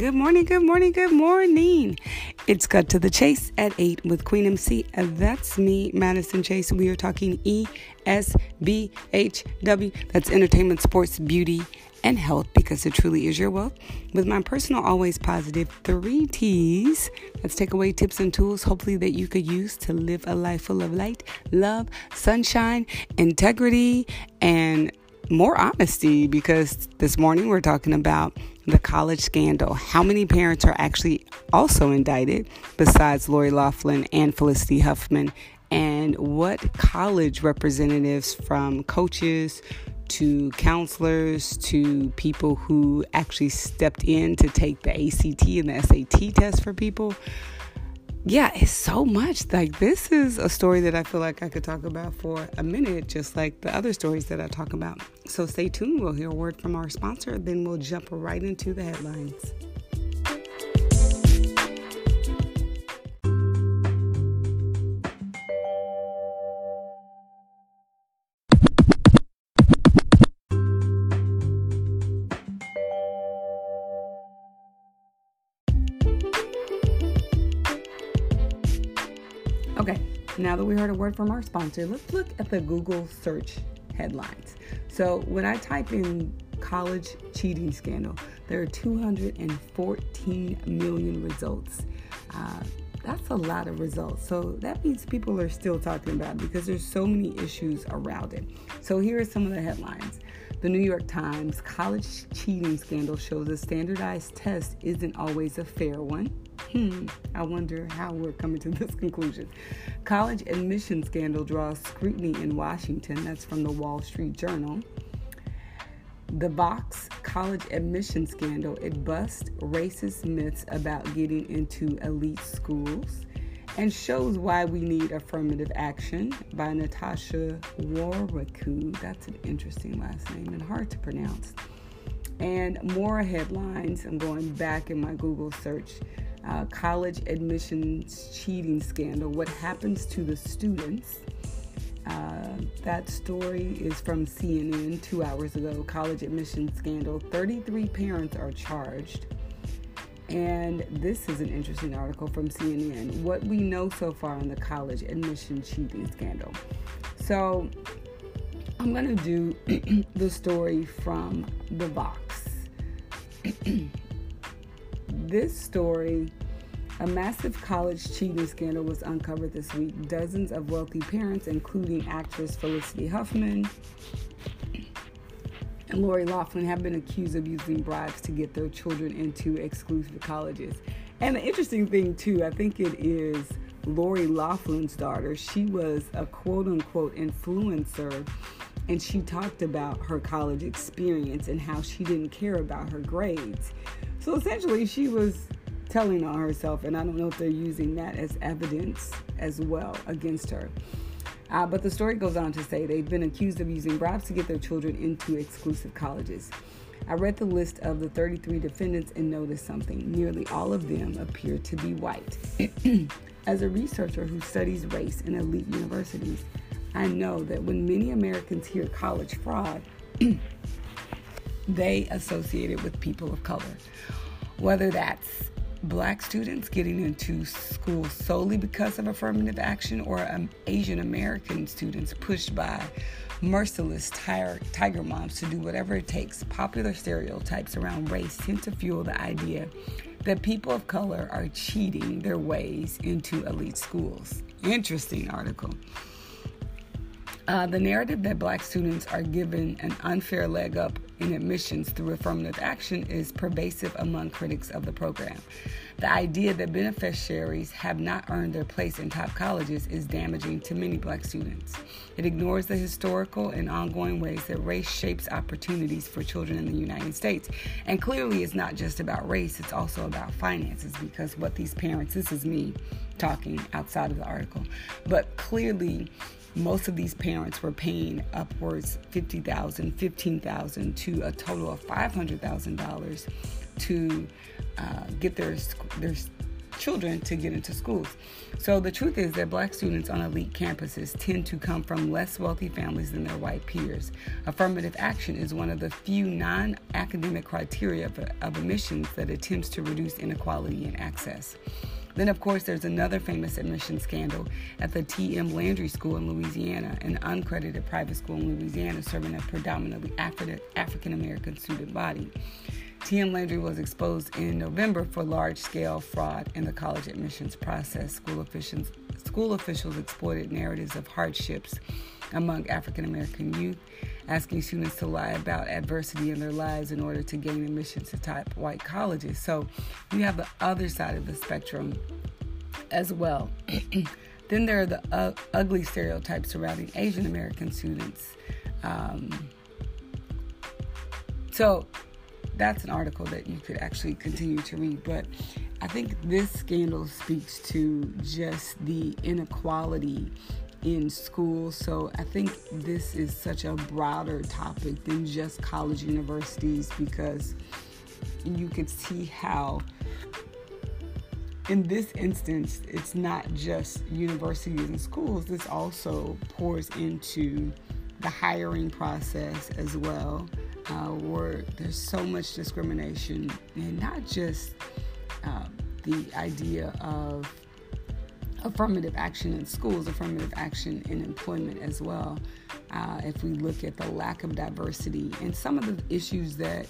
Good morning, good morning, good morning. It's Cut to the Chase at 8 with Queen MC. That's me, Madison Chase. We are talking ESBHW. That's entertainment, sports, beauty, and health because it truly is your wealth. With my personal, always positive three T's. Let's take away tips and tools, hopefully, that you could use to live a life full of light, love, sunshine, integrity, and more honesty because this morning we're talking about the college scandal. How many parents are actually also indicted besides Lori Loughlin and Felicity Huffman? And what college representatives from coaches to counselors to people who actually stepped in to take the ACT and the SAT test for people yeah, it's so much. Like, this is a story that I feel like I could talk about for a minute, just like the other stories that I talk about. So, stay tuned. We'll hear a word from our sponsor, then we'll jump right into the headlines. Okay, now that we heard a word from our sponsor, let's look at the Google search headlines. So when I type in college cheating scandal, there are 214 million results. Uh, that's a lot of results. So that means people are still talking about it because there's so many issues around it. So here are some of the headlines. The New York Times college cheating scandal shows a standardized test isn't always a fair one. Hmm, I wonder how we're coming to this conclusion. College admission scandal draws scrutiny in Washington. That's from the Wall Street Journal. The Vox college admission scandal, it busts racist myths about getting into elite schools and shows why we need affirmative action by Natasha Warikoo. That's an interesting last name and hard to pronounce. And more headlines. I'm going back in my Google search uh, college admissions cheating scandal. What happens to the students? Uh, that story is from CNN two hours ago. College admissions scandal. 33 parents are charged. And this is an interesting article from CNN. What we know so far on the college admission cheating scandal. So I'm going to do the story from the Vox. this story, a massive college cheating scandal was uncovered this week. Dozens of wealthy parents, including actress Felicity Huffman and Lori Loughlin, have been accused of using bribes to get their children into exclusive colleges. And the interesting thing, too, I think it is Lori Loughlin's daughter. She was a quote unquote influencer and she talked about her college experience and how she didn't care about her grades. So essentially, she was telling on herself, and I don't know if they're using that as evidence as well against her. Uh, but the story goes on to say they've been accused of using bribes to get their children into exclusive colleges. I read the list of the 33 defendants and noticed something. Nearly all of them appear to be white. As a researcher who studies race in elite universities, I know that when many Americans hear college fraud, they associate it with people of color. Whether that's black students getting into school solely because of affirmative action or um, Asian American students pushed by merciless tiger, tiger moms to do whatever it takes, popular stereotypes around race tend to fuel the idea that people of color are cheating their ways into elite schools. Interesting article. Uh, the narrative that black students are given an unfair leg up in admissions through affirmative action is pervasive among critics of the program. The idea that beneficiaries have not earned their place in top colleges is damaging to many black students. It ignores the historical and ongoing ways that race shapes opportunities for children in the United States. And clearly, it's not just about race, it's also about finances because what these parents, this is me talking outside of the article, but clearly, most of these parents were paying upwards $50,000, $15,000 to a total of $500,000 to uh, get their, their children to get into schools. So the truth is that black students on elite campuses tend to come from less wealthy families than their white peers. Affirmative action is one of the few non academic criteria of, of admissions that attempts to reduce inequality in access. Then, of course, there's another famous admission scandal at the T.M. Landry School in Louisiana, an uncredited private school in Louisiana serving a predominantly African American student body. T.M. Landry was exposed in November for large scale fraud in the college admissions process. School officials, school officials exploited narratives of hardships among African American youth, asking students to lie about adversity in their lives in order to gain admission to top white colleges. So you have the other side of the spectrum as well. then there are the ugly stereotypes surrounding Asian American students. Um, so that's an article that you could actually continue to read. But I think this scandal speaks to just the inequality in school. So I think this is such a broader topic than just college universities because you could see how in this instance it's not just universities and schools this also pours into the hiring process as well uh, where there's so much discrimination, and not just uh, the idea of affirmative action in schools, affirmative action in employment as well. Uh, if we look at the lack of diversity and some of the issues that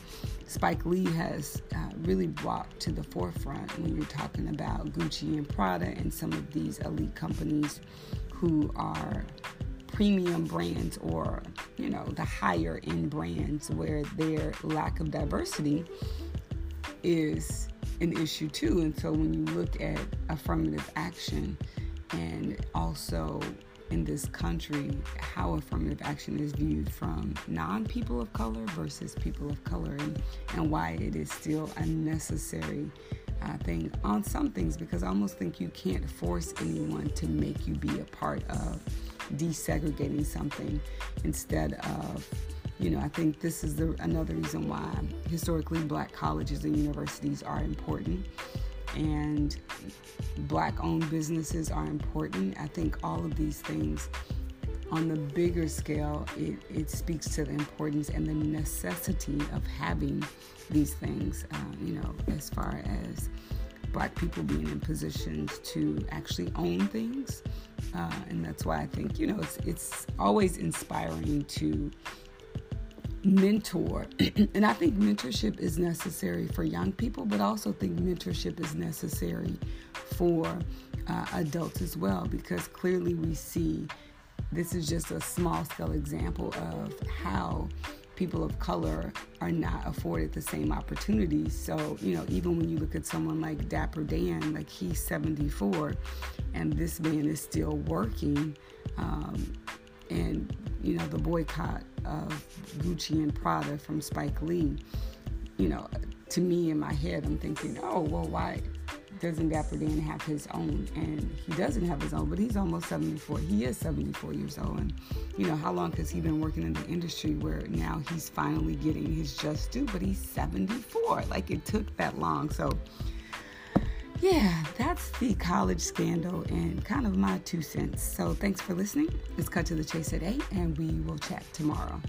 Spike Lee has uh, really brought to the forefront when you're talking about Gucci and Prada and some of these elite companies who are premium brands or you know the higher end brands where their lack of diversity is an issue too. And so when you look at affirmative action and also in this country how affirmative action is viewed from non people of color versus people of color and, and why it is still a necessary uh, thing on some things because I almost think you can't force anyone to make you be a part of desegregating something instead of you know i think this is the, another reason why historically black colleges and universities are important and black owned businesses are important. I think all of these things on the bigger scale it, it speaks to the importance and the necessity of having these things uh, you know as far as black people being in positions to actually own things. Uh, and that's why I think you know it's it's always inspiring to mentor, and I think mentorship is necessary for young people, but I also think mentorship is necessary for uh, adults as well because clearly we see this is just a small scale example of how people of color are not afforded the same opportunities. So, you know, even when you look at someone like Dapper Dan, like he's 74 and this man is still working. Um, and, you know, the boycott of Gucci and Prada from Spike Lee, you know, to me in my head, I'm thinking, oh, well, why? doesn't Dapper Dan have his own? And he doesn't have his own, but he's almost 74. He is 74 years old. And, you know, how long has he been working in the industry where now he's finally getting his just due? But he's 74. Like, it took that long. So, yeah, that's the college scandal and kind of my two cents. So, thanks for listening. Let's cut to the chase today, and we will chat tomorrow.